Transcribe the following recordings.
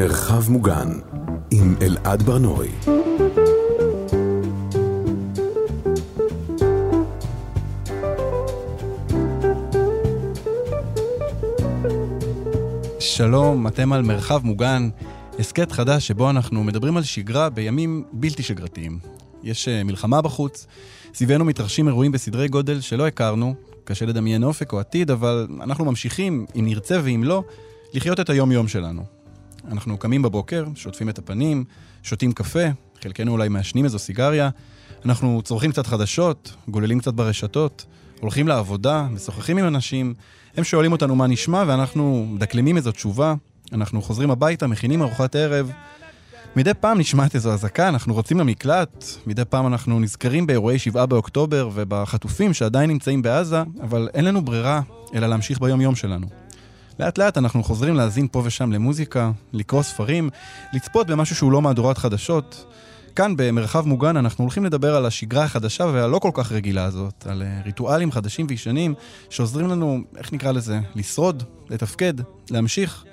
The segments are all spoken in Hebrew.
מרחב מוגן עם אלעד ברנועי. שלום, אתם על מרחב מוגן, הסכת חדש שבו אנחנו מדברים על שגרה בימים בלתי שגרתיים. יש uh, מלחמה בחוץ, סביבנו מתרחשים אירועים בסדרי גודל שלא הכרנו, קשה לדמיין אופק או עתיד, אבל אנחנו ממשיכים, אם נרצה ואם לא, לחיות את היום-יום שלנו. אנחנו קמים בבוקר, שוטפים את הפנים, שותים קפה, חלקנו אולי מעשנים איזו סיגריה, אנחנו צורכים קצת חדשות, גוללים קצת ברשתות, הולכים לעבודה, משוחחים עם אנשים, הם שואלים אותנו מה נשמע ואנחנו מדקלמים איזו תשובה, אנחנו חוזרים הביתה, מכינים ארוחת ערב. מדי פעם נשמעת איזו אזעקה, אנחנו רוצים למקלט, מדי פעם אנחנו נזכרים באירועי 7 באוקטובר ובחטופים שעדיין נמצאים בעזה, אבל אין לנו ברירה אלא להמשיך ביום-יום שלנו. לאט לאט אנחנו חוזרים להאזין פה ושם למוזיקה, לקרוא ספרים, לצפות במשהו שהוא לא מהדורת חדשות. כאן במרחב מוגן אנחנו הולכים לדבר על השגרה החדשה והלא כל כך רגילה הזאת, על אה, ריטואלים חדשים וישנים שעוזרים לנו, איך נקרא לזה, לשרוד, לתפקד, להמשיך.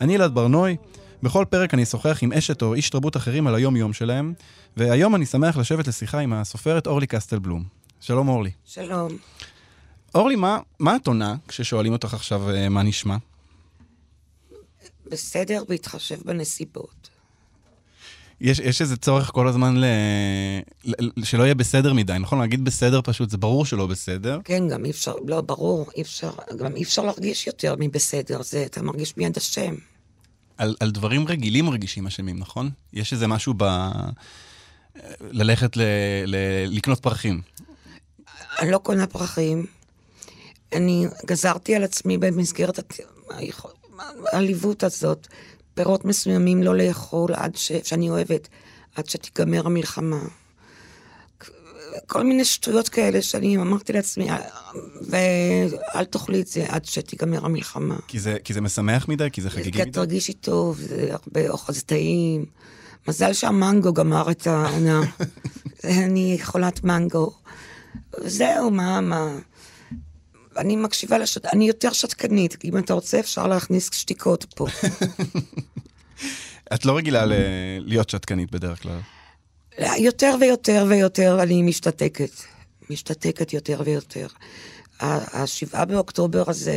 אני אלעד ברנוי, בכל פרק אני אשוחח עם אשת או איש תרבות אחרים על היום-יום שלהם, והיום אני שמח לשבת לשיחה עם הסופרת אורלי קסטלבלום. שלום אורלי. שלום. אורלי, מה, מה את עונה כששואלים אותך עכשיו אה, מה נשמע? בסדר, בהתחשב בנסיבות. יש, יש איזה צורך כל הזמן ל... ל... שלא יהיה בסדר מדי, נכון? להגיד בסדר פשוט, זה ברור שלא בסדר. כן, גם אי אפשר, לא, ברור, אי אפשר, גם אי אפשר להרגיש יותר מבסדר, זה, אתה מרגיש מיד השם. על, על דברים רגילים מרגישים אשמים, נכון? יש איזה משהו ב... ללכת ל... ל... לקנות פרחים. אני לא קונה פרחים. אני גזרתי על עצמי במסגרת הת... העליבות הזאת, פירות מסוימים לא לאכול עד ש... שאני אוהבת, עד שתיגמר המלחמה. כל מיני שטויות כאלה שאני אמרתי לעצמי, ואל תאכלי את זה עד שתיגמר המלחמה. כי זה, כי זה משמח מדי? כי זה חגיגי מדי? כי את תרגישי טוב, זה הרבה אוכל, זה טעים. מזל שהמנגו גמר את העונה. אני חולת מנגו. זהו, מה, מה. אני מקשיבה לשת... אני יותר שתקנית, אם אתה רוצה אפשר להכניס שתיקות פה. את לא רגילה ל... להיות שתקנית בדרך כלל. יותר ויותר ויותר אני משתתקת. משתתקת יותר ויותר. השבעה באוקטובר הזה,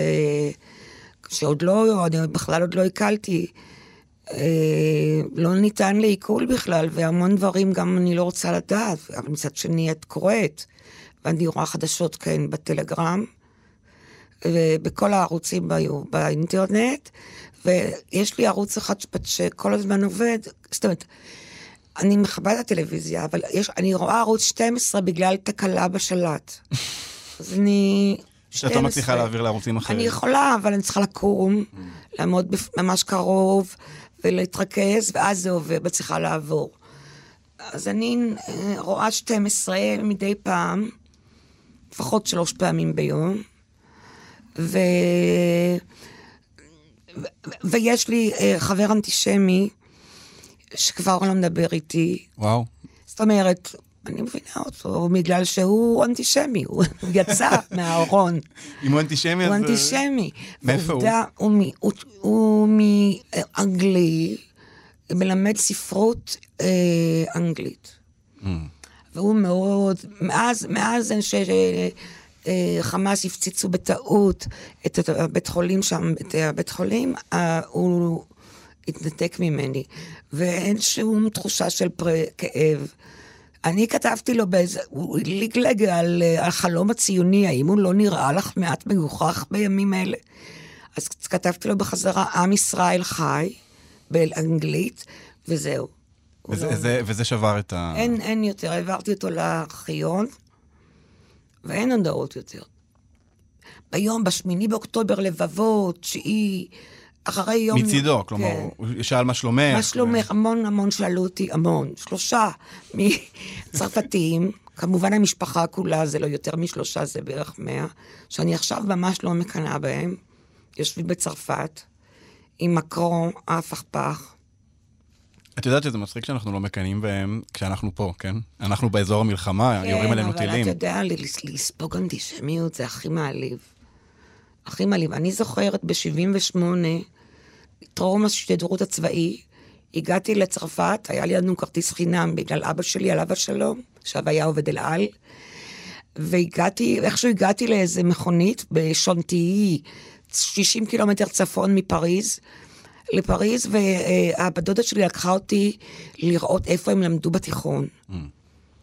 שעוד לא, אני בכלל עוד לא עיכלתי, אה, לא ניתן לעיכול בכלל, והמון דברים גם אני לא רוצה לדעת, אבל מצד שני את קוראת, ואני רואה חדשות כן בטלגרם, ובכל הערוצים ביו, באינטרנט, ויש לי ערוץ אחד שכל הזמן עובד, זאת אומרת, אני מכבדת הטלוויזיה, אבל יש, אני רואה ערוץ 12 בגלל תקלה בשלט. אז אני... שאת לא מצליחה להעביר לערוצים אחרים. אני יכולה, אבל אני צריכה לקום, לעמוד ממש קרוב, ולהתרכז, ואז זה עובר, מצליחה לעבור. אז אני אה, רואה 12 מדי פעם, לפחות שלוש פעמים ביום, ו... ו... ויש לי uh, חבר אנטישמי שכבר לא מדבר איתי. וואו. זאת אומרת, אני מבינה אותו בגלל שהוא אנטישמי, הוא יצא מהארון. אם הוא אנטישמי, אז... הוא אנטישמי. מאיפה הוא? הוא, הוא, הוא מאנגלי, מלמד ספרות אה, אנגלית. Mm. והוא מאוד, מאז, מאז ש... אה, חמאס הפציצו בטעות את הבית חולים שם, את הבית חולים, אה, הוא התנתק ממני, ואין שום תחושה של פר... כאב. אני כתבתי לו באיזה, הוא לגלג על החלום הציוני, האם הוא לא נראה לך מעט מגוחך בימים אלה? אז כתבתי לו בחזרה, עם ישראל חי, באנגלית, וזהו. וזה, לא... זה, וזה שבר את ה... אין, אין יותר, העברתי אותו לארכיון, ואין הודעות יותר. ביום, בשמיני באוקטובר, לבבות, תשיעי, אחרי יום... מצידו, כלומר, כן. הוא שאל מה שלומך. מה שלומך, ו... המון המון שאלו אותי, המון. שלושה מצרפתיים, כמובן המשפחה כולה זה לא יותר משלושה, זה בערך מאה, שאני עכשיו ממש לא מקנאה בהם. יושבים בצרפת, עם מקרון, אף אכפך. את יודעת שזה מצחיק שאנחנו לא מקנאים בהם כשאנחנו פה, כן? אנחנו באזור המלחמה, כן, יורים עלינו טילים. כן, אבל אתה יודע, לספוג אנטישמיות זה הכי מעליב. הכי מעליב. אני זוכרת ב-78, טרום השתדרות הצבאי, הגעתי לצרפת, היה לי לנו כרטיס חינם בגלל אבא שלי, עליו השלום, עכשיו היה עובד אל על. והגעתי, איכשהו הגעתי לאיזה מכונית בשונטי, 60 קילומטר צפון מפריז, לפריז, והבת דודה שלי לקחה אותי לראות איפה הם למדו בתיכון. Mm.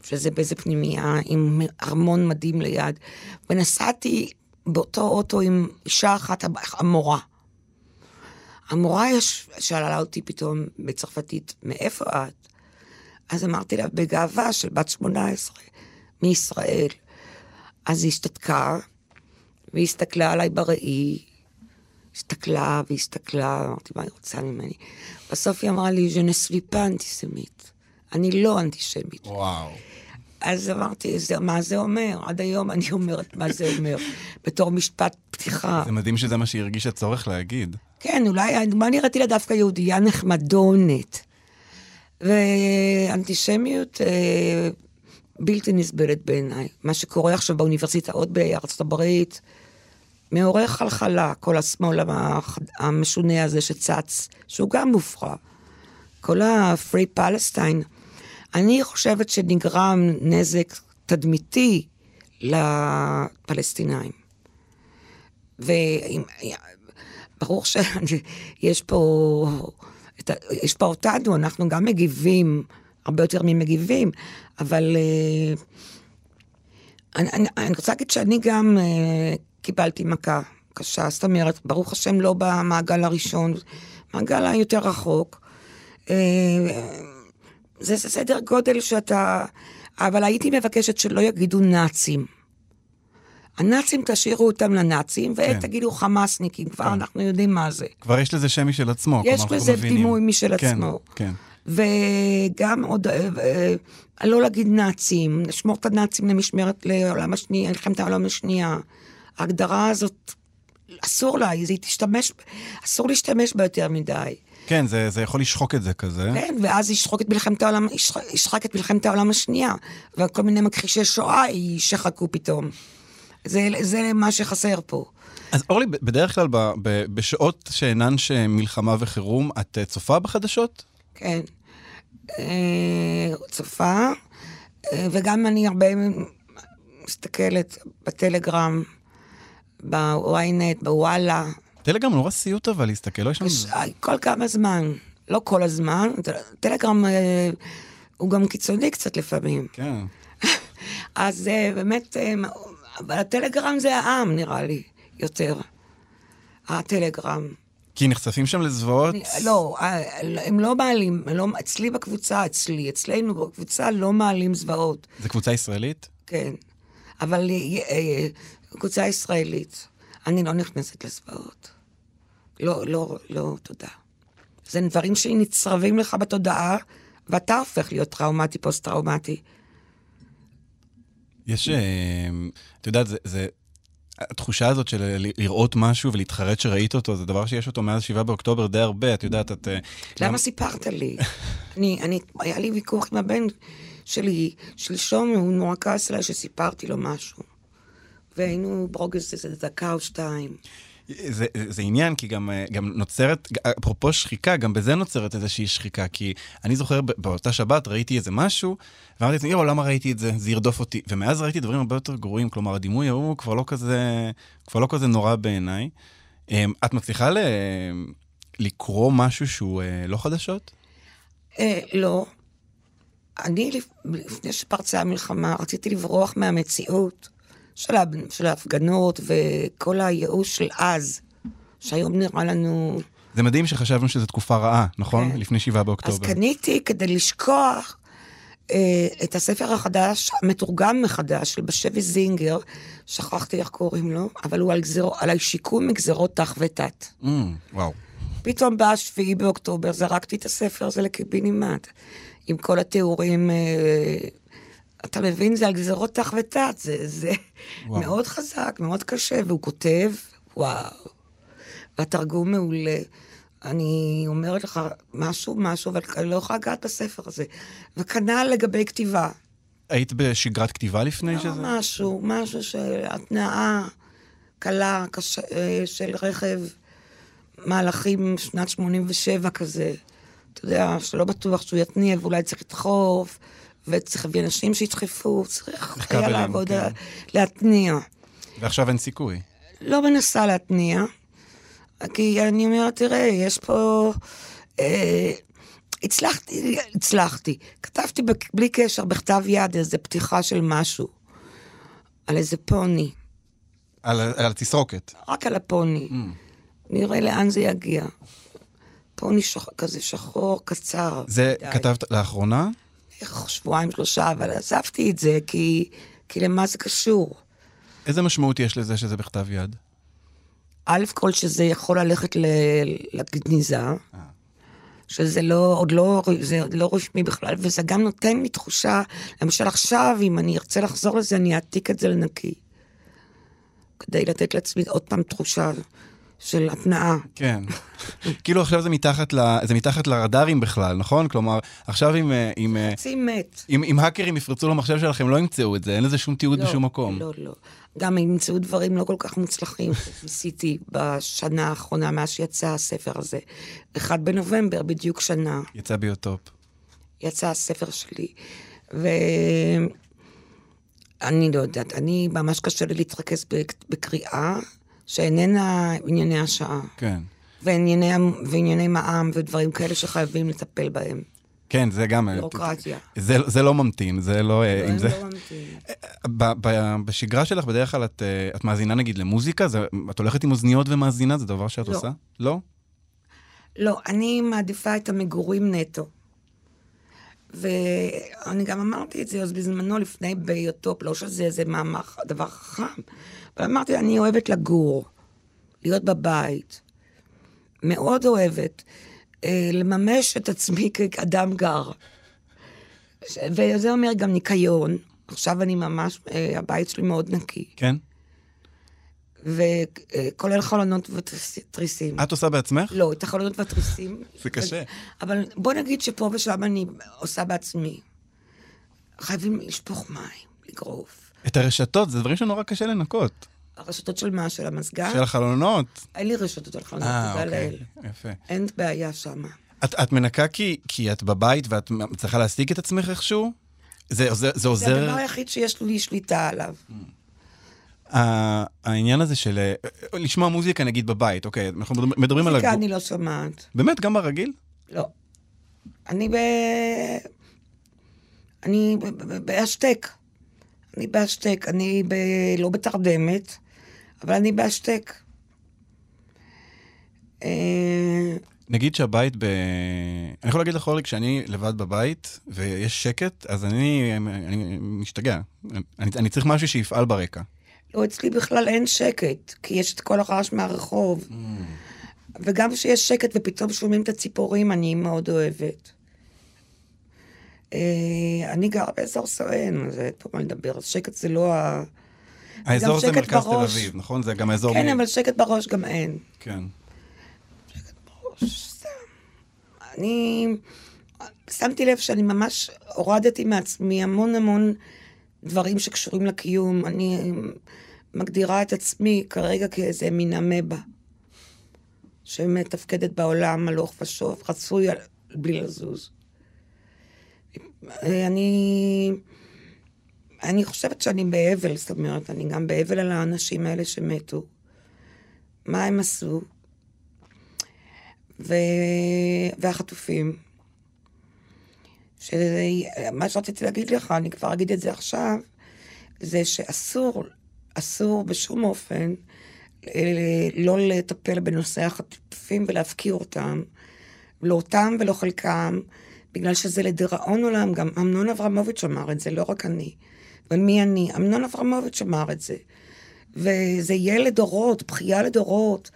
שזה באיזה פנימייה עם ארמון מדהים ליד. ונסעתי באותו אוטו עם אישה אחת, המורה. המורה שאלה אותי פתאום בצרפתית, מאיפה את? אז אמרתי לה, בגאווה של בת 18, מישראל. אז היא השתתקה, והיא הסתכלה עליי בראי, הסתכלה והסתכלה, אמרתי, מה היא רוצה ממני? בסוף היא אמרה לי, ז'נסליפה אנטיסמית. אני לא אנטישמית. וואו. אז אמרתי, זה, מה זה אומר? עד היום אני אומרת מה זה אומר, בתור משפט פתיחה. זה מדהים שזה מה שהיא הרגישה צורך להגיד. כן, אולי, מה נראיתי לה דווקא יהודייה נחמדונת. ואנטישמיות אה, בלתי נסבלת בעיניי. מה שקורה עכשיו באוניברסיטאות בארצות הברית, מעורר חלחלה, כל השמאל המשונה הזה שצץ, שהוא גם מופרע. כל ה-free Palestine. אני חושבת שנגרם נזק תדמיתי לפלסטינאים. וברור שיש פה, יש פה אותנו, אנחנו גם מגיבים, הרבה יותר ממגיבים, אבל אה, אני, אני, אני רוצה להגיד שאני גם אה, קיבלתי מכה קשה, זאת אומרת, ברוך השם לא במעגל הראשון, מעגל היותר רחוק. אה, זה סדר גודל שאתה... אבל הייתי מבקשת שלא יגידו נאצים. הנאצים תשאירו אותם לנאצים, כן. ותגידו חמאסניקים, כבר כן. אנחנו יודעים מה זה. כבר יש לזה שם משל עצמו, יש לזה דימוי משל כן, עצמו. כן. וגם עוד, אה, אה, לא להגיד נאצים, לשמור את הנאצים למשמרת לעולם השנייה, מלחמת העולם השנייה. ההגדרה הזאת, אסור לה, היא תשתמש, אסור להשתמש בה יותר מדי. כן, זה, זה יכול לשחוק את זה כזה. כן, ואז ישחוק את מלחמת העולם, ישחק את מלחמת העולם השנייה, וכל מיני מכחישי שואה יישחקו פתאום. זה, זה מה שחסר פה. אז אורלי, בדרך כלל ב, ב, בשעות שאינן מלחמה וחירום, את צופה בחדשות? כן. אה, צופה, אה, וגם אני הרבה מסתכלת בטלגרם, בוויינט, בוואלה. טלגרם נורא סיוט אבל להסתכל, לא יש לנו... כל כמה זמן, לא כל הזמן. טלגרם אה, הוא גם קיצוני קצת לפעמים. כן. אז באמת, אבל הטלגרם זה העם, נראה לי, יותר. הטלגרם. כי נחשפים שם לזוועות? לא, הם לא מעלים, לא, אצלי בקבוצה, אצלי, אצלנו בקבוצה לא מעלים זוועות. זה קבוצה ישראלית? כן, אבל קבוצה ישראלית. אני לא נכנסת לזוועות. לא, לא, לא, תודה. זה דברים שנצרבים לך בתודעה, ואתה הופך להיות טראומטי, פוסט-טראומטי. יש, אה, את יודעת, זה, זה, התחושה הזאת של לראות משהו ולהתחרט שראית אותו, זה דבר שיש אותו מאז 7 באוקטובר די הרבה, את יודעת, את... אה, למה גם... סיפרת לי? אני, אני, היה לי ויכוח עם הבן שלי, שלשום הוא נורא כעס עליי שסיפרתי לו משהו. והיינו ברוגז איזה דקה או שתיים. זה, זה עניין, כי גם, גם נוצרת, אפרופו שחיקה, גם בזה נוצרת איזושהי שחיקה, כי אני זוכר באותה שבת ראיתי איזה משהו, ואמרתי לעצמי, יואו, למה ראיתי את זה? זה ירדוף אותי. ומאז ראיתי דברים הרבה יותר גרועים, כלומר, הדימוי ההוא כבר לא כזה, כבר לא כזה נורא בעיניי. אמ, את מצליחה ל... לקרוא משהו שהוא אה, לא חדשות? אה, לא. אני, לפני שפרצה המלחמה, רציתי לברוח מהמציאות. של, של ההפגנות וכל הייאוש של אז, שהיום נראה לנו... זה מדהים שחשבנו שזו תקופה רעה, נכון? כן. לפני שבעה באוקטובר. אז קניתי כדי לשכוח אה, את הספר החדש, המתורגם מחדש, של בשבי זינגר, שכחתי איך קוראים לו, אבל הוא על, גזיר, על השיקום מגזרות תח ותת. Mm, וואו. פתאום בא השביעי באוקטובר, זרקתי את הספר הזה לקיבינימט, עם כל התיאורים אה, אתה מבין, זה על גזרות תח ותת, זה, זה מאוד חזק, מאוד קשה, והוא כותב, וואו. והתרגום מעולה. אני אומרת לך משהו, משהו, אבל אני לא יכולה לגעת בספר הזה. וכנ"ל לגבי כתיבה. היית בשגרת כתיבה לפני לא, שזה? משהו, משהו של התנעה קלה, קשה, אה, של רכב מהלכים שנת 87 כזה. אתה יודע, שלא בטוח שהוא יתניע, ואולי צריך לדחוף, וצריך להביא אנשים שידחפו, צריך היה לעבוד, כן. להתניע. ועכשיו אין סיכוי. לא מנסה להתניע, כי אני אומרת, תראה, יש פה... אה, הצלחתי, הצלחתי. כתבתי בלי קשר, בכתב יד, איזה פתיחה של משהו. על איזה פוני. על, על התסרוקת. רק על הפוני. Mm. נראה לאן זה יגיע. פוני שח... כזה שחור, קצר. זה די. כתבת לאחרונה? שבועיים, שלושה, אבל עזבתי את זה, כי, כי למה זה קשור? איזה משמעות יש לזה שזה בכתב יד? א' כל שזה יכול ללכת לגניזה, אה. שזה לא, עוד לא, זה לא רשמי בכלל, וזה גם נותן לי תחושה, למשל עכשיו, אם אני ארצה לחזור לזה, אני אעתיק את זה לנקי. כדי לתת לעצמי עוד פעם תחושה של התנאה. כן. כאילו עכשיו זה מתחת, ל, זה מתחת לרדארים בכלל, נכון? כלומר, עכשיו אם... אם חצי מת. אם, אם האקרים יפרצו למחשב שלכם, לא ימצאו את זה, אין לזה שום תיעוד לא, בשום מקום. לא, לא. גם ימצאו דברים לא כל כך מוצלחים שעשיתי בשנה האחרונה, מאז שיצא הספר הזה. אחד בנובמבר, בדיוק שנה. יצא ביוטופ. יצא הספר שלי. ו... אני לא יודעת, אני, ממש קשה לי להתרכז בקריאה שאיננה ענייני השעה. כן. וענייני, וענייני מע"מ ודברים כאלה שחייבים לטפל בהם. כן, זה גם... בירוקרטיה. זה, זה לא ממתין, זה לא... אה, לא, זה... לא ממתין. ב, ב, בשגרה שלך, בדרך כלל את, אה, את מאזינה נגיד למוזיקה? זה, את הולכת עם אוזניות ומאזינה? זה דבר שאת לא. עושה? לא? לא, אני מעדיפה את המגורים נטו. ואני גם אמרתי את זה אז בזמנו, לפני ביוטופ, לא שזה איזה מאמר, דבר חכם, אבל אמרתי, אני אוהבת לגור, להיות בבית. מאוד אוהבת. אה, לממש את עצמי כאדם גר. וזה אומר גם ניקיון. עכשיו אני ממש, אה, הבית שלי מאוד נקי. כן? וכולל חלונות ותריסים. את עושה בעצמך? לא, את החלונות והתריסים. זה קשה. אבל בוא נגיד שפה ושם אני עושה בעצמי. חייבים לשפוך מים, לגרוף. את הרשתות, זה דברים שנורא קשה לנקות. הרשתות של מה? של המזגן? של החלונות? אין לי רשתות על חלונות, אה, תודה לאל. יפה. אין בעיה שם. את, את מנקה כי, כי את בבית ואת צריכה להשיג את עצמך איכשהו? זה, זה, זה עוזר... זה הדבר היחיד שיש לי שליטה עליו. העניין הזה של לשמוע מוזיקה נגיד בבית, אוקיי, אנחנו מדברים על... מוזיקה אני לא שומעת. באמת? גם ברגיל? לא. אני ב... אני בהשתק. אני בהשתק. אני ב... לא בתרדמת. אבל אני בהשתק. אה, נגיד שהבית ב... אני יכול להגיד לך, אורלי, כשאני לבד בבית ויש שקט, אז אני, אני משתגע. אני, אני צריך משהו שיפעל ברקע. לא, אצלי בכלל אין שקט, כי יש את כל הרעש מהרחוב. Mm. וגם כשיש שקט ופתאום שומעים את הציפורים, אני מאוד אוהבת. אה, אני גרה באזור סואן, זה פה מה לדבר, אז שקט זה לא ה... האזור זה מרכז בראש. תל אביב, נכון? זה גם האזור... כן, מ... אבל שקט בראש גם אין. כן. שקט בראש, סתם. אני שמתי לב שאני ממש הורדתי מעצמי המון המון דברים שקשורים לקיום. אני מגדירה את עצמי כרגע כאיזה מין אמבה, שמתפקדת בעולם הלוך ושוב, רצוי בלי לזוז. אני... אני חושבת שאני באבל, זאת אומרת, אני גם באבל על האנשים האלה שמתו. מה הם עשו? ו... והחטופים. מה שרציתי להגיד לך, אני כבר אגיד את זה עכשיו, זה שאסור, אסור בשום אופן אה, לא לטפל בנושא החטופים ולהפקיר אותם, לא אותם ולא חלקם, בגלל שזה לדיראון עולם, גם אמנון אברמוביץ' אמר את זה, לא רק אני. ומי אני? אמנון אברמוביץ' אמר את זה. וזה יהיה לדורות, בכייה לדורות.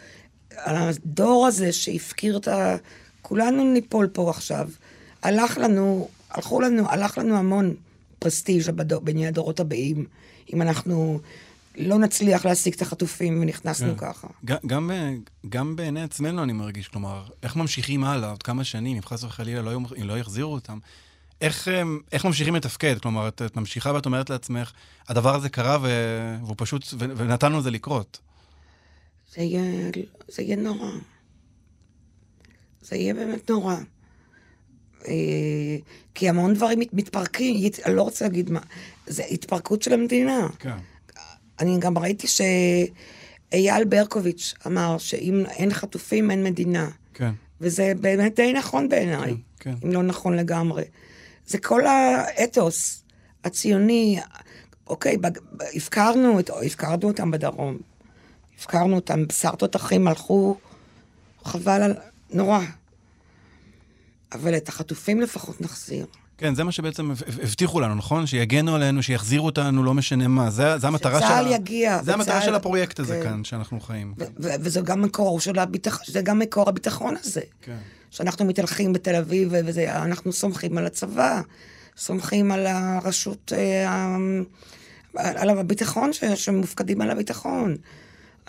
הדור הזה שהפקיר את ה... כולנו ניפול פה עכשיו. הלך לנו, הלכו לנו, הלך לנו המון פרסטיז' בני הדורות הבאים, אם אנחנו לא נצליח להשיג את החטופים ונכנסנו כן. ככה. גם, גם בעיני עצמנו אני מרגיש, כלומר, איך ממשיכים הלאה עוד כמה שנים, אם חס וחלילה לא, לא יחזירו אותם? איך, איך ממשיכים לתפקד? כלומר, את, את ממשיכה ואת אומרת לעצמך, הדבר הזה קרה ו... והוא פשוט, ו... ונתנו לזה לקרות. זה יהיה, זה יהיה נורא. זה יהיה באמת נורא. אה, כי המון דברים מת- מתפרקים, אני לא רוצה להגיד מה, זה התפרקות של המדינה. כן. אני גם ראיתי שאייל ברקוביץ' אמר שאם אין חטופים אין מדינה. כן. וזה באמת די נכון בעיניי, כן, כן. אם לא נכון לגמרי. זה כל האתוס הציוני, אוקיי, בג- הפקרנו, את, הפקרנו אותם בדרום, הפקרנו אותם, בשר תותחים הלכו, חבל על... נורא. אבל את החטופים לפחות נחזיר. כן, זה מה שבעצם הב- הב- הבטיחו לנו, נכון? שיגנו עלינו, שיחזירו אותנו, לא משנה מה. זה, זה המטרה של... שצה"ל יגיע, זה המטרה וצה"ל- של הפרויקט הזה כן. כאן, שאנחנו חיים. ו- וזה גם מקור של הביטחון, זה גם מקור הביטחון הזה. כן. שאנחנו מתהלכים בתל אביב, ו- וזה, אנחנו סומכים על הצבא, סומכים על הרשות, אה, על הביטחון, שמופקדים על הביטחון.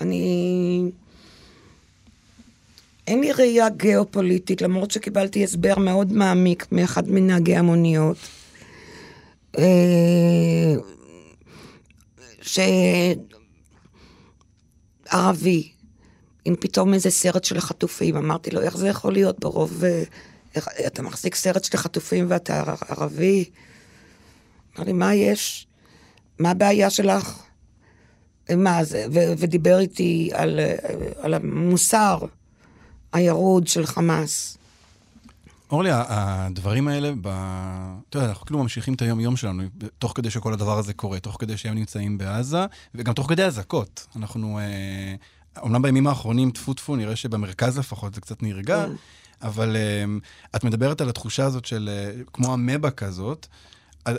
אני... אין לי ראייה גיאופוליטית, למרות שקיבלתי הסבר מאוד מעמיק מאחד מנהגי המוניות. אה, שערבי, עם פתאום איזה סרט של החטופים, אמרתי לו, איך זה יכול להיות ברוב... אה, אתה מחזיק סרט של החטופים ואתה ער- ערבי? אמר לי, מה יש? מה הבעיה שלך? מה זה? ו- ודיבר איתי על, אה, על המוסר הירוד של חמאס. אורלי, הדברים האלה, ב... אתה יודע, אנחנו כאילו ממשיכים את היום-יום שלנו, תוך כדי שכל הדבר הזה קורה, תוך כדי שהם נמצאים בעזה, וגם תוך כדי אזעקות. אנחנו, אה, אומנם בימים האחרונים, טפו טפו, נראה שבמרכז לפחות זה קצת נרגע, כן. אבל אה, את מדברת על התחושה הזאת של, אה, כמו המבה כזאת, אה,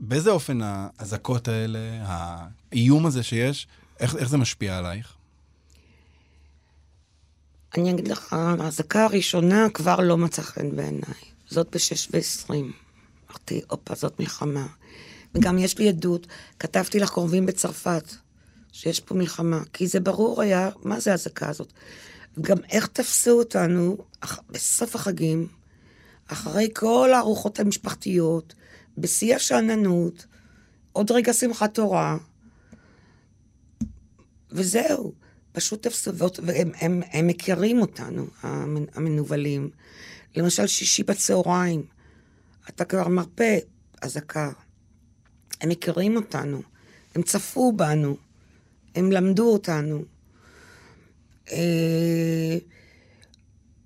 באיזה אופן האזעקות האלה, האיום הזה שיש, איך, איך זה משפיע עלייך? אני אגיד לך, האזעקה הראשונה כבר לא מצאה חן בעיניי. זאת ב-6 ו-20. אמרתי, הופה, זאת מלחמה. וגם יש לי עדות, כתבתי לקרובים בצרפת, שיש פה מלחמה, כי זה ברור היה, מה זה האזעקה הזאת? גם איך תפסו אותנו אח- בסוף החגים, אחרי כל הארוחות המשפחתיות, בשיא השאננות, עוד רגע שמחת תורה, וזהו. פשוט תפסו, ואות- והם הם, הם מכירים אותנו, המנ- המנוולים. למשל, שישי בצהריים, אתה כבר מרפא אזעקה. הם מכירים אותנו, הם צפו בנו, הם למדו אותנו. אה,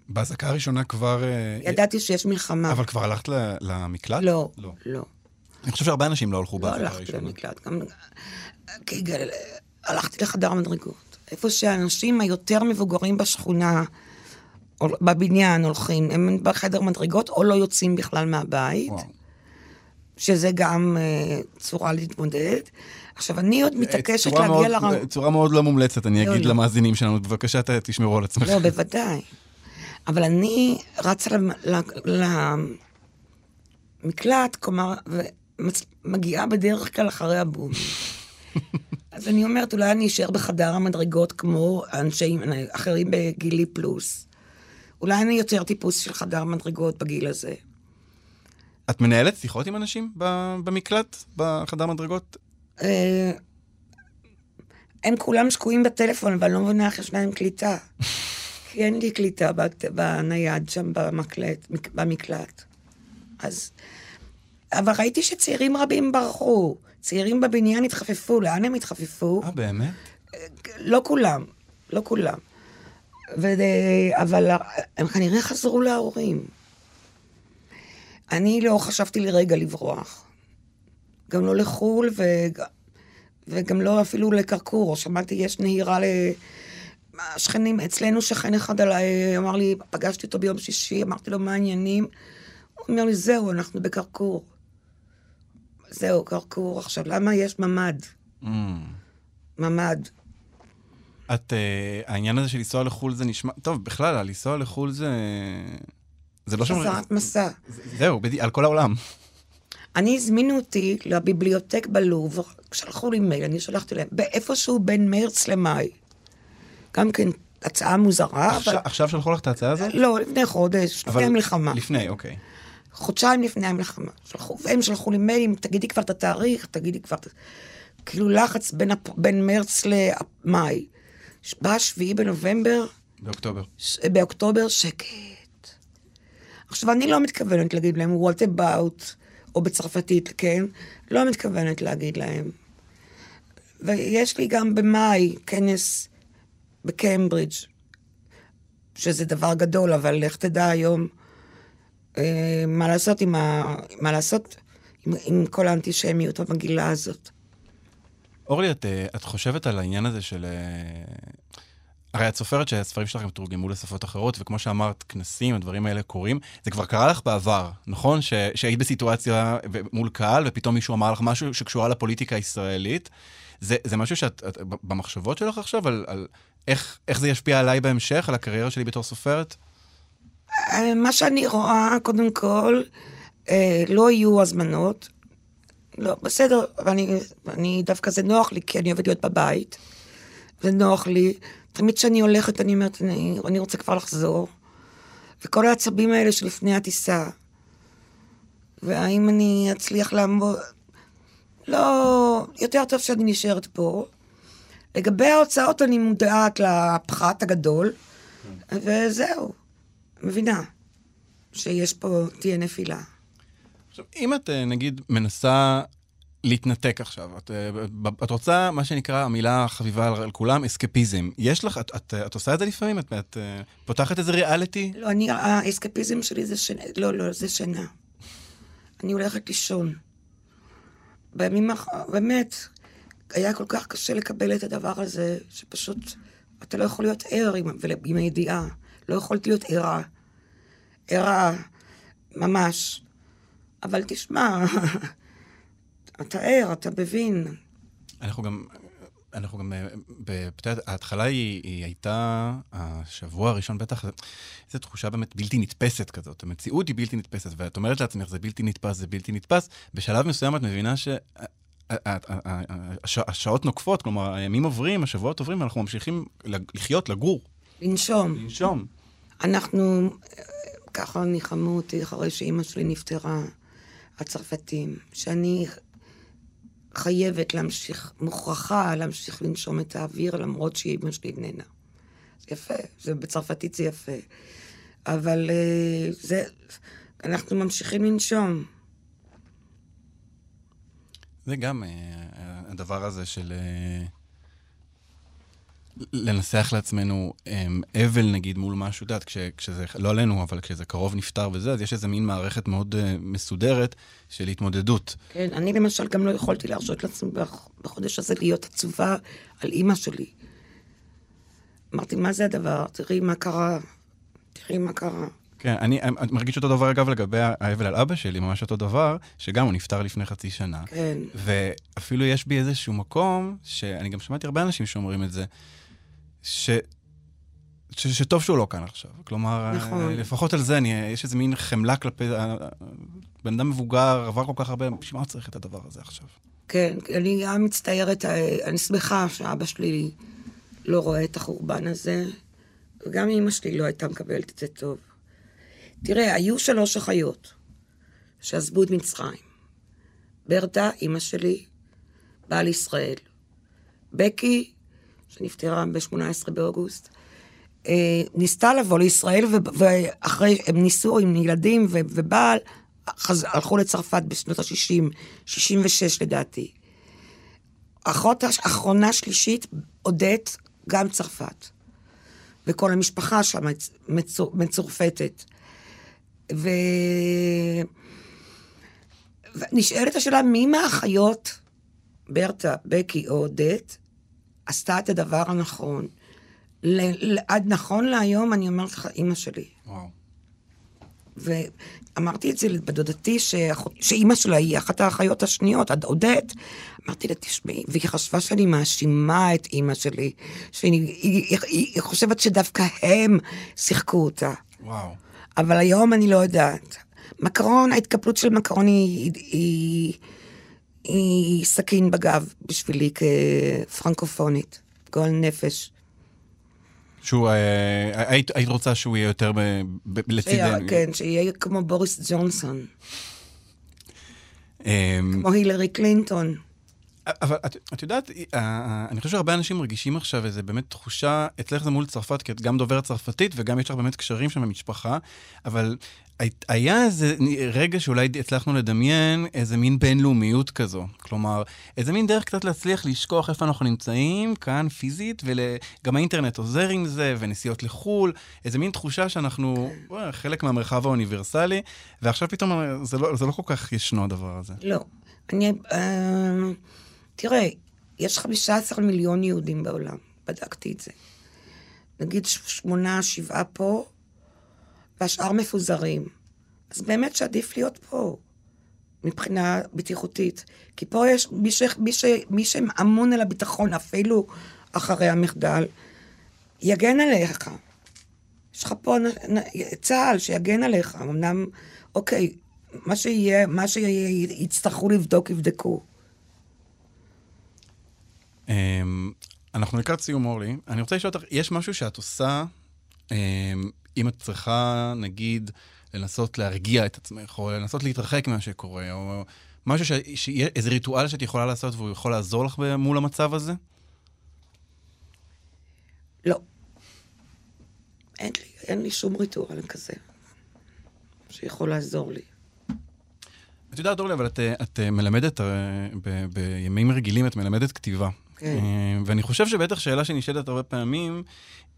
באזעקה הראשונה כבר... אה, ידעתי שיש מלחמה. אבל כבר הלכת למקלט? לא, לא. לא. אני חושב שהרבה אנשים לא הלכו לא באזעקה הלכתי הראשונה. למקלט. גם... כי גל- הלכתי לחדר המדרגות. איפה שהאנשים היותר מבוגרים בשכונה, בבניין הולכים, הם בחדר מדרגות או לא יוצאים בכלל מהבית, וואו. שזה גם אה, צורה להתמודד. עכשיו, אני עוד מתעקשת צורה להגיע מאוד- לרמ... צורה מאוד לא מומלצת, אני לא, אגיד לא. למאזינים שלנו, בבקשה תשמרו על עצמכם. לא, בוודאי. אבל אני רצה למקלט, כלומר, ומגיעה בדרך כלל אחרי הבום. אז אני אומרת, אולי אני אשאר בחדר המדרגות כמו אנשי אחרים בגילי פלוס. אולי אני יותר טיפוס של חדר מדרגות בגיל הזה. את מנהלת שיחות עם אנשים במקלט, בחדר מדרגות? אה, הם כולם שקועים בטלפון, אבל אני לא מבינה איך יש להם קליטה. כי אין לי קליטה בנייד שם במקלט, במקלט. אז... אבל ראיתי שצעירים רבים ברחו. צעירים בבניין התחפפו, לאן הם התחפפו? אה, באמת? לא כולם, לא כולם. ו... אבל הם כנראה חזרו להורים. אני לא חשבתי לרגע לברוח. גם לא לחו"ל וג... וגם לא אפילו לקרקור. שמעתי, יש נהירה ל... השכנים, אצלנו שכן אחד עליי, אמר לי, פגשתי אותו ביום שישי, אמרתי לו, מה העניינים? הוא אומר לי, זהו, אנחנו בקרקור. זהו, קרקור. עכשיו, למה יש ממ"ד? Mm. ממ"ד. את, אה, העניין הזה של לנסוע לחו"ל זה נשמע... טוב, בכלל, לנסוע לחו"ל זה... זה לא שומר... חזרת מסע. זהו, בדיוק, על כל העולם. אני, הזמינו אותי לביבליותק בלובר, שלחו לי מייל, אני שלחתי להם, באיפשהו בין מרץ למאי. גם כן הצעה מוזרה, עכשיו- אבל... עכשיו שלחו לך את ההצעה הזאת? לא, לפני חודש, לפני המלחמה. לפני, אוקיי. חודשיים לפני המלחמה. שלחו, והם שלחו לי מיילים, תגידי כבר את התאריך, תגידי כבר... את- כאילו לחץ בין, הפ... בין מרץ למאי. בא השביעי בנובמבר, באוקטובר. ש... באוקטובר, שקט. עכשיו, אני לא מתכוונת להגיד להם what about, או בצרפתית, כן? לא מתכוונת להגיד להם. ויש לי גם במאי כנס בקיימברידג', שזה דבר גדול, אבל לך תדע היום מה לעשות עם, ה... מה לעשות עם, עם כל האנטישמיות המגעילה הזאת. אורלי, את, אה, את חושבת על העניין הזה של... אה, הרי את סופרת שהספרים שלכם תורגמו לשפות אחרות, וכמו שאמרת, כנסים, הדברים האלה קורים. זה כבר קרה לך בעבר, נכון? ש, שהיית בסיטואציה מול קהל, ופתאום מישהו אמר לך משהו שקשורה לפוליטיקה הישראלית. זה, זה משהו שאת את, במחשבות שלך עכשיו, על, על איך, איך זה ישפיע עליי בהמשך, על הקריירה שלי בתור סופרת? מה שאני רואה, קודם כל, אה, לא יהיו הזמנות. לא, בסדר, ואני, אני דווקא זה נוח לי, כי אני אוהבת להיות בבית. זה נוח לי. תמיד כשאני הולכת, אני אומרת, אני, אני רוצה כבר לחזור. וכל העצבים האלה שלפני הטיסה. והאם אני אצליח לעמוד... לא, יותר טוב שאני נשארת פה. לגבי ההוצאות, אני מודעת לפחת הגדול, וזהו, מבינה שיש פה, תהיה נפילה. עכשיו, אם את, אה, נגיד, מנסה להתנתק עכשיו, את, אה, את רוצה, מה שנקרא, המילה החביבה על, על כולם, אסקפיזם. יש לך, את, את, את עושה את זה לפעמים? את, את אה, פותחת איזה ריאליטי? לא, אני, האסקפיזם שלי זה שינה, לא, לא, זה שינה. אני הולכת לישון. בימים האחרונים, באמת, היה כל כך קשה לקבל את הדבר הזה, שפשוט אתה לא יכול להיות ער עם, עם הידיעה. לא יכולתי להיות ערה. ערה, ממש. אבל תשמע, אתה ער, אתה מבין. אנחנו גם, אנחנו גם, את יודעת, ההתחלה היא, היא הייתה, השבוע הראשון בטח, איזו תחושה באמת בלתי נתפסת כזאת. המציאות היא בלתי נתפסת, ואת אומרת לעצמך, זה בלתי נתפס, זה בלתי נתפס. בשלב מסוים את מבינה ש... השעות נוקפות, כלומר, הימים עוברים, השבועות עוברים, ואנחנו ממשיכים לחיות, לגור. לנשום. לנשום. אנחנו, ככה ניחמו אותי אחרי שאימא שלי נפטרה, הצרפתים, שאני חייבת להמשיך, מוכרחה להמשיך לנשום את האוויר, למרות שאימא שלי איננה. זה יפה, זה, בצרפתית זה יפה. אבל אה, זה, אנחנו ממשיכים לנשום. זה גם אה, הדבר הזה של אה, לנסח לעצמנו אבל, נגיד, מול משהו, את יודעת, כשזה, לא עלינו, אבל כשזה קרוב נפטר וזה, אז יש איזה מין מערכת מאוד מסודרת של התמודדות. כן, אני למשל גם לא יכולתי להרשות לעצמי בחודש הזה להיות עצובה על אימא שלי. אמרתי, מה זה הדבר? תראי מה קרה. תראי מה קרה. כן, אני, אני מרגיש אותו דבר, אגב, לגבי האבל על אבא שלי, ממש אותו דבר, שגם הוא נפטר לפני חצי שנה. כן. ואפילו יש בי איזשהו מקום, שאני גם שמעתי הרבה אנשים שאומרים את זה, ש... ש, שטוב שהוא לא כאן עכשיו. כלומר, נכון. לפחות על זה, אני, יש איזה מין חמלה כלפי... בן אדם מבוגר, עבר כל כך הרבה, בשביל מה הוא צריך את הדבר הזה עכשיו? כן, אני גם מצטערת, אני שמחה שאבא שלי לא רואה את החורבן הזה, וגם אמא שלי לא הייתה מקבלת את זה טוב. תראה, היו שלוש אחיות שעזבו את מצרים. ברטה, אימא שלי, בעל ישראל. בקי, שנפטרה ב-18 באוגוסט, אה, ניסתה לבוא לישראל, ואחרי, הם ניסו עם ילדים ובעל, חז... הלכו לצרפת בשנות ה-60, 66 לדעתי. אחות האחרונה שלישית, עודית, גם צרפת. וכל המשפחה שם מצור, מצורפתת. ו... ונשאלת השאלה, מי מהאחיות, ברטה, בקי או עודית, עשתה את הדבר הנכון? עד נכון להיום, אני אומרת לך, אימא שלי. וואו. ואמרתי את זה לדודתי, שאימא שלה היא אחת האחיות השניות, עד עודד. אמרתי לה, תשמעי, והיא חשבה שאני מאשימה את אימא שלי, שהיא היא, היא, היא חושבת שדווקא הם שיחקו אותה. וואו. אבל היום אני לא יודעת. מקרון, ההתקפלות של מקרון היא, היא, היא סכין בגב בשבילי כפרנקופונית, גועל נפש. שהוא, אה, היית, היית רוצה שהוא יהיה יותר לצידנו. כן, שיהיה כמו בוריס ג'ונסון. אמ, כמו הילרי קלינטון. אבל את, את יודעת, אני חושב שהרבה אנשים מרגישים עכשיו איזה באמת תחושה, אצלך זה מול צרפת, כי את גם דוברת צרפתית וגם יש לך באמת קשרים שם במשפחה, אבל היה איזה רגע שאולי הצלחנו לדמיין איזה מין בינלאומיות כזו. כלומר, איזה מין דרך קצת להצליח לשכוח איפה אנחנו נמצאים, כאן פיזית, וגם האינטרנט עוזר עם זה, ונסיעות לחו"ל, איזה מין תחושה שאנחנו חלק מהמרחב האוניברסלי, ועכשיו פתאום זה לא, זה לא כל כך ישנו הדבר הזה. לא. אני... אה, תראה, יש 15 מיליון יהודים בעולם, בדקתי את זה. נגיד שמונה, שבעה פה, והשאר מפוזרים. אז באמת שעדיף להיות פה, מבחינה בטיחותית. כי פה יש מי, ש, מי, ש, מי שאמון על הביטחון, אפילו אחרי המחדל, יגן עליך. יש לך פה צה"ל שיגן עליך. אמנם, אוקיי, מה שיהיה, מה שיצטרכו לבדוק, יבדקו. אמ, אנחנו לקראת סיום, אורלי. אני רוצה לשאול אותך, יש משהו שאת עושה, אם את צריכה, נגיד, לנסות להרגיע את עצמך, או לנסות להתרחק ממה שקורה, או משהו, ש... שיהיה איזה ריטואל שאת יכולה לעשות והוא יכול לעזור לך מול המצב הזה? לא. אין לי, אין לי שום ריטואל כזה שיכול לעזור לי. את יודעת, אורלי, אבל את, את מלמדת, אה, ב, בימים רגילים את מלמדת כתיבה. כן. אה, ואני חושב שבטח שאלה שנשאלת הרבה פעמים,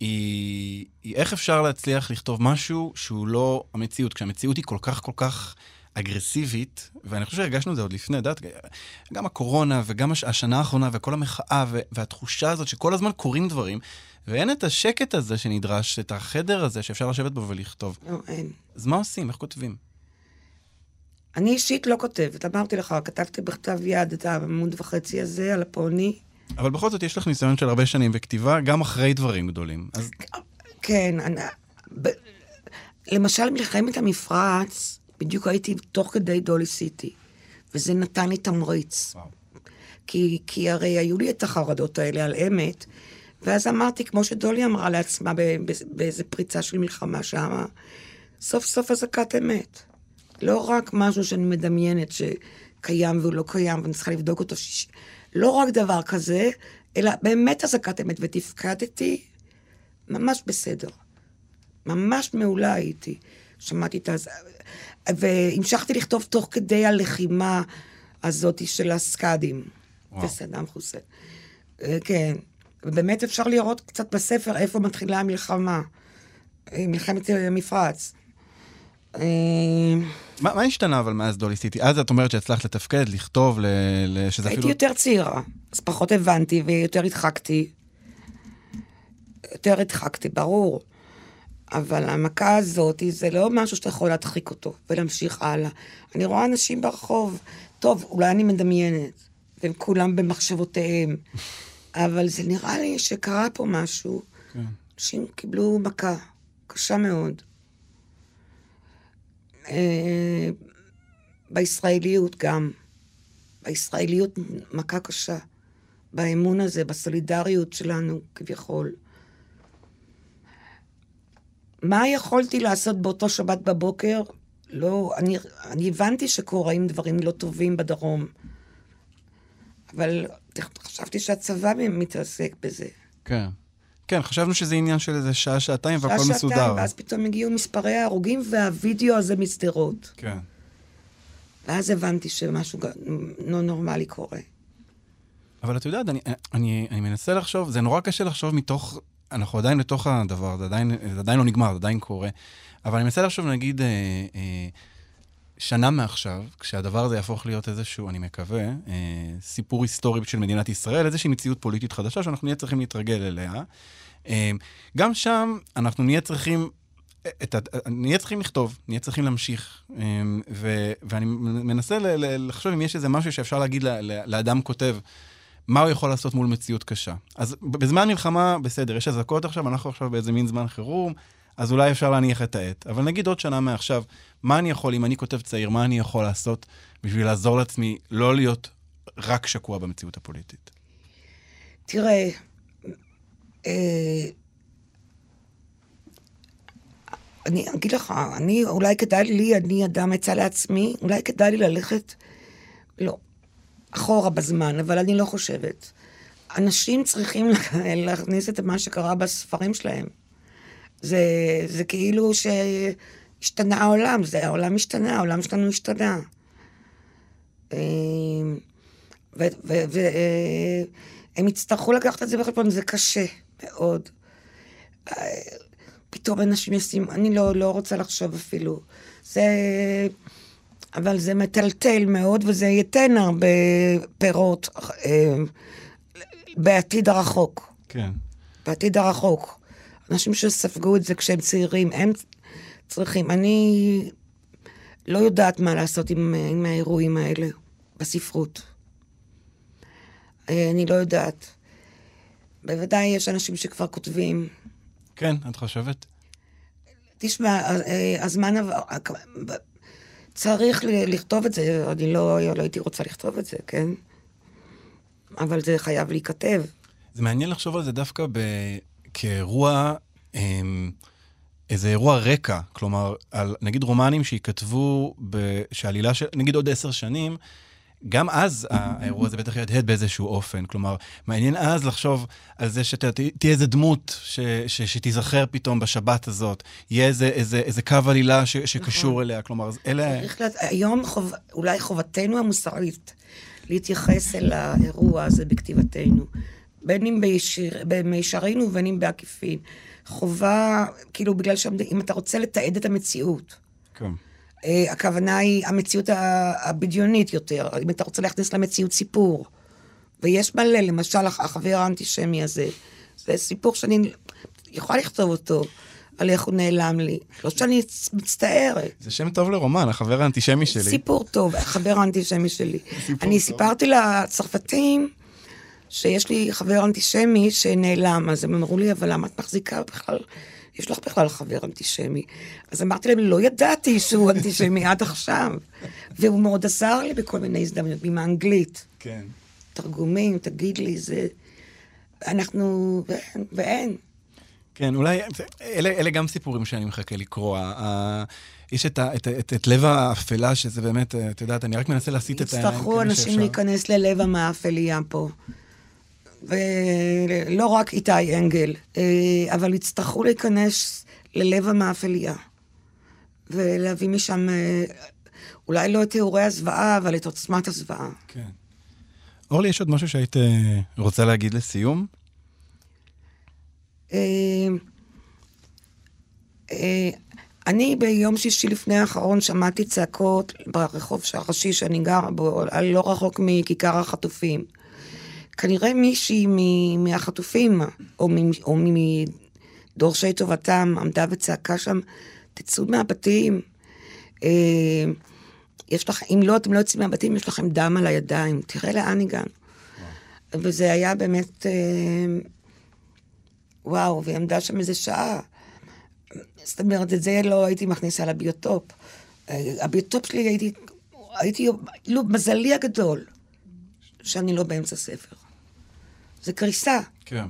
היא, היא איך אפשר להצליח לכתוב משהו שהוא לא המציאות, כשהמציאות היא כל כך כל כך אגרסיבית, ואני חושב שהרגשנו את זה עוד לפני, את גם הקורונה וגם השנה האחרונה וכל המחאה והתחושה הזאת שכל הזמן קורים דברים, ואין את השקט הזה שנדרש, את החדר הזה שאפשר לשבת בו ולכתוב. לא, אין. אז מה עושים? איך כותבים? אני אישית לא כותבת, אמרתי לך, כתבתי בכתב יד את העמוד וחצי הזה על הפוני. אבל בכל זאת יש לך ניסיון של הרבה שנים בכתיבה, גם אחרי דברים גדולים. אז... כן, אני... ב... למשל מלחמת המפרץ, בדיוק הייתי תוך כדי דולי סיטי, וזה נתן לי תמריץ. כי, כי הרי היו לי את החרדות האלה על אמת, ואז אמרתי, כמו שדולי אמרה לעצמה באיזה פריצה של מלחמה שם, סוף סוף אזעקת אמת. לא רק משהו שאני מדמיינת שקיים והוא לא קיים ואני צריכה לבדוק אותו. שיש... לא רק דבר כזה, אלא באמת אזעקת אמת, ותפקדתי ממש בסדר. ממש מעולה הייתי. שמעתי את הז... והמשכתי לכתוב תוך כדי הלחימה הזאת של הסקאדים. וסדאם חוסיין. אה, כן. ובאמת אפשר לראות קצת בספר איפה מתחילה המלחמה. אה, מלחמת המפרץ. אה, מה, מה השתנה אבל מאז דולי סיטי? אז את אומרת שהצלחת לתפקד, לכתוב, ל, ל, שזה הייתי אפילו... הייתי יותר צעירה, אז פחות הבנתי ויותר הדחקתי. יותר הדחקתי, ברור. אבל המכה הזאת, זה לא משהו שאתה יכול להדחיק אותו ולהמשיך הלאה. אני רואה אנשים ברחוב, טוב, אולי אני מדמיינת, והם כולם במחשבותיהם, אבל זה נראה לי שקרה פה משהו. כן. אנשים קיבלו מכה קשה מאוד. אה, בישראליות גם. בישראליות מכה קשה. באמון הזה, בסולידריות שלנו, כביכול. מה יכולתי לעשות באותו שבת בבוקר? לא, אני, אני הבנתי שקורים דברים לא טובים בדרום, אבל חשבתי שהצבא מתעסק בזה. כן. כן, חשבנו שזה עניין של איזה שעה, שעתיים והכל מסודר. שעה, שעתיים, ואז פתאום הגיעו מספרי ההרוגים והווידאו הזה משדרות. כן. ואז הבנתי שמשהו לא נורמלי קורה. אבל את יודעת, אני, אני, אני מנסה לחשוב, זה נורא קשה לחשוב מתוך, אנחנו עדיין לתוך הדבר, זה עדיין, זה עדיין לא נגמר, זה עדיין קורה. אבל אני מנסה לחשוב, נגיד, אה, אה, שנה מעכשיו, כשהדבר הזה יהפוך להיות איזשהו, אני מקווה, אה, סיפור היסטורי של מדינת ישראל, איזושהי מציאות פוליטית חדשה שאנחנו נהיה צריכים להתרגל אליה. אה, גם שם אנחנו נהיה צריכים, את, נהיה צריכים לכתוב, נהיה צריכים להמשיך. אה, ו, ואני מנסה ל, ל, לחשוב אם יש איזה משהו שאפשר להגיד ל, ל, לאדם כותב. מה הוא יכול לעשות מול מציאות קשה. אז בזמן מלחמה, בסדר, יש אזעקות עכשיו, אנחנו עכשיו באיזה מין זמן חירום, אז אולי אפשר להניח את העט. אבל נגיד עוד שנה מעכשיו, מה אני יכול, אם אני כותב צעיר, מה אני יכול לעשות בשביל לעזור לעצמי לא להיות רק שקוע במציאות הפוליטית? תראה, אה, אני אגיד לך, אני, אולי כדאי לי, אני אדם עצה לעצמי, אולי כדאי לי ללכת, לא. אחורה בזמן, אבל אני לא חושבת. אנשים צריכים להכניס את מה שקרה בספרים שלהם. זה, זה כאילו שהשתנה העולם, זה העולם השתנה, העולם שלנו השתנה. והם יצטרכו לקחת את זה בחשבון, זה קשה מאוד. פתאום אנשים ישים, אני לא, לא רוצה לחשוב אפילו. זה... אבל זה מטלטל מאוד, וזה ייתן הרבה פירות אה, בעתיד הרחוק. כן. בעתיד הרחוק. אנשים שספגו את זה כשהם צעירים, הם צריכים. אני לא יודעת מה לעשות עם, עם האירועים האלה בספרות. אה, אני לא יודעת. בוודאי יש אנשים שכבר כותבים. כן, את חושבת? תשמע, אה, הזמן עבר... צריך לכתוב את זה, אני לא, לא הייתי רוצה לכתוב את זה, כן? אבל זה חייב להיכתב. זה מעניין לחשוב על זה דווקא ב... כאירוע, אמ, איזה אירוע רקע, כלומר, על נגיד רומנים שייכתבו, שעלילה של, נגיד עוד עשר שנים, גם אז האירוע הזה בטח יהדהד באיזשהו אופן. כלומר, מעניין אז לחשוב על זה שתהיה איזה דמות ש, ש, שתיזכר פתאום בשבת הזאת. יהיה איזה, איזה, איזה קו עלילה ש, שקשור נכון. אליה. כלומר, אלה... היום חוב, אולי חובתנו המוסרית להתייחס אל האירוע הזה בכתיבתנו. בין אם במישרינו ובין אם בעקיפין. חובה, כאילו, בגלל שאם אתה רוצה לתעד את המציאות. כן. Uh, הכוונה היא המציאות הבדיונית יותר, אם אתה רוצה להכניס למציאות סיפור. ויש מלא, למשל, החבר האנטישמי הזה, זה סיפור שאני יכולה לכתוב אותו. על איך הוא נעלם לי. לא שאני מצטערת. זה שם טוב לרומן, החבר האנטישמי שלי. סיפור טוב, החבר האנטישמי שלי. אני טוב. סיפרתי לצרפתים שיש לי חבר אנטישמי שנעלם, אז הם אמרו לי, אבל למה את מחזיקה בכלל יש לך בכלל חבר אנטישמי. אז אמרתי להם, לא ידעתי שהוא אנטישמי עד עכשיו. והוא מאוד עזר לי בכל מיני הזדמנויות, עם האנגלית. כן. תרגומים, תגיד לי, זה... אנחנו... ואין. ואין. כן, אולי, אלה, אלה גם סיפורים שאני מחכה לקרוא. יש את, את, את, את לב האפלה, שזה באמת, את יודעת, אני רק מנסה להסיט את העיניים יצטרכו אנשים להיכנס ללב המאפליה פה. ולא רק איתי אנגל, אה, אבל יצטרכו להיכנס ללב המאפליה, ולהביא משם אה, אולי לא את תיאורי הזוועה, אבל את עוצמת הזוועה. כן. אורלי, יש עוד משהו שהיית אה, רוצה להגיד לסיום? אני ביום שישי לפני האחרון שמעתי צעקות ברחוב הראשי שאני גרה בו, לא רחוק מכיכר החטופים. כנראה מישהי מהחטופים, או, או מדורשי טובתם, עמדה וצעקה שם, תצאו מהבתים. אה, יש לך, אם לא, אתם לא יוצאים מהבתים, יש לכם דם על הידיים, תראה לאן הגענו. וזה היה באמת, אה, וואו, והיא עמדה שם איזה שעה. זאת אומרת, את זה לא הייתי מכניסה לביוטופ. אה, הביוטופ שלי הייתי, הייתי, לא, מזלי הגדול, שאני לא באמצע ספר. זה קריסה. כן.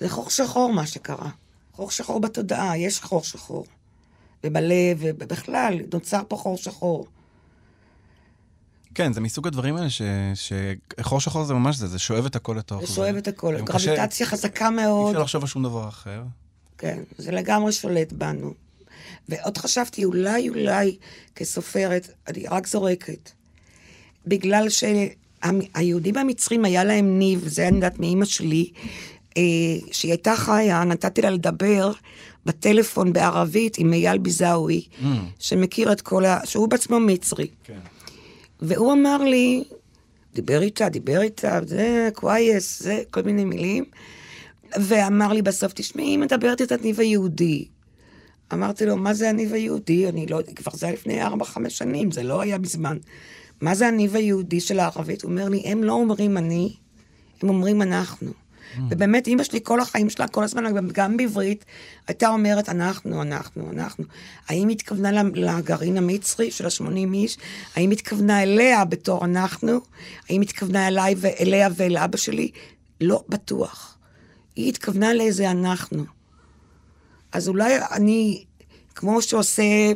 זה חור שחור מה שקרה. חור שחור בתודעה, יש חור שחור. ובלב, ובכלל, נוצר פה חור שחור. כן, זה מסוג הדברים האלה ש... שחור שחור זה ממש זה, זה שואב את הכל לתוך. זה שואב את הכל, גרביטציה קשה... חזקה מאוד. אי אפשר לחשוב על שום דבר אחר. כן, זה לגמרי שולט בנו. ועוד חשבתי, אולי, אולי, כסופרת, אני רק זורקת, בגלל ש... היהודים המצרים היה להם ניב, זה אני יודעת מאימא שלי, אה, שהיא הייתה חיה, נתתי לה לדבר בטלפון בערבית עם אייל ביזאווי, mm. שמכיר את כל ה... שהוא בעצמו מצרי. כן. והוא אמר לי, דיבר איתה, דיבר איתה, זה קווייס, זה כל מיני מילים, ואמר לי בסוף, תשמעי, היא מדברת את הניב היהודי. אמרתי לו, מה זה הניב היהודי? אני לא, כבר זה היה לפני ארבע, חמש שנים, זה לא היה מזמן. מה זה הניב היהודי של הערבית? הוא אומר לי, הם לא אומרים אני, הם אומרים אנחנו. Mm. ובאמת, אימא שלי כל החיים שלה, כל הזמן, גם בעברית, הייתה אומרת, אנחנו, אנחנו, אנחנו. האם התכוונה לגרעין המצרי של ה-80 איש? האם התכוונה אליה בתור אנחנו? האם התכוונה אליי ואליה ואל אבא שלי? לא בטוח. היא התכוונה לאיזה אנחנו. אז אולי אני, כמו שעושה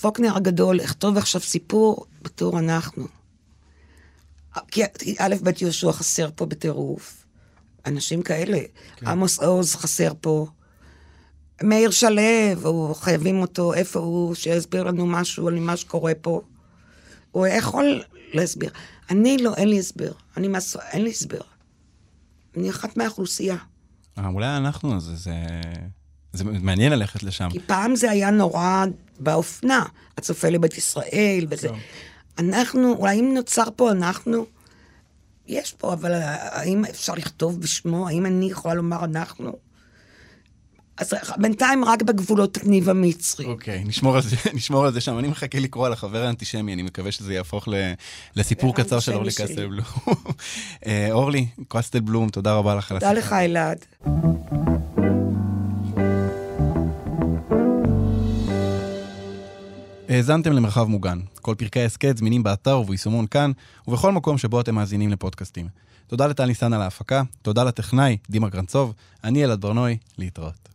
פוקנר הגדול, אכתוב עכשיו סיפור בתור אנחנו. כי א', ב' יהושע חסר פה בטירוף. אנשים כאלה. כן. עמוס עוז חסר פה. מאיר שלו, הוא חייבים אותו, איפה הוא, שיסביר לנו משהו על מה שקורה פה. הוא יכול להסביר. אני לא, אין לי הסבר. אני מס... אין לי הסבר. אני אחת מהאוכלוסייה. אה, אולי אנחנו, זה, זה, זה מעניין ללכת לשם. כי פעם זה היה נורא באופנה, הצופה לבית ישראל וזה. כן. אנחנו, אולי אם נוצר פה אנחנו, יש פה, אבל האם אפשר לכתוב בשמו? האם אני יכולה לומר אנחנו? אז בינתיים רק בגבולות ניב המצרי. אוקיי, נשמור על זה, נשמור על זה שם. אני מחכה לקרוא על החבר האנטישמי, אני מקווה שזה יהפוך לסיפור קצר של אורלי קסטלבלום. אה, אורלי קסטלבלום, תודה רבה לך על הסיפור. תודה לך, אלעד. האזנתם למרחב מוגן. כל פרקי ההסכת זמינים באתר וביישומון כאן, ובכל מקום שבו אתם מאזינים לפודקאסטים. תודה לטל ניסן על ההפקה, תודה לטכנאי, דימה גרנצוב, אני אלעד ברנועי, להתראות.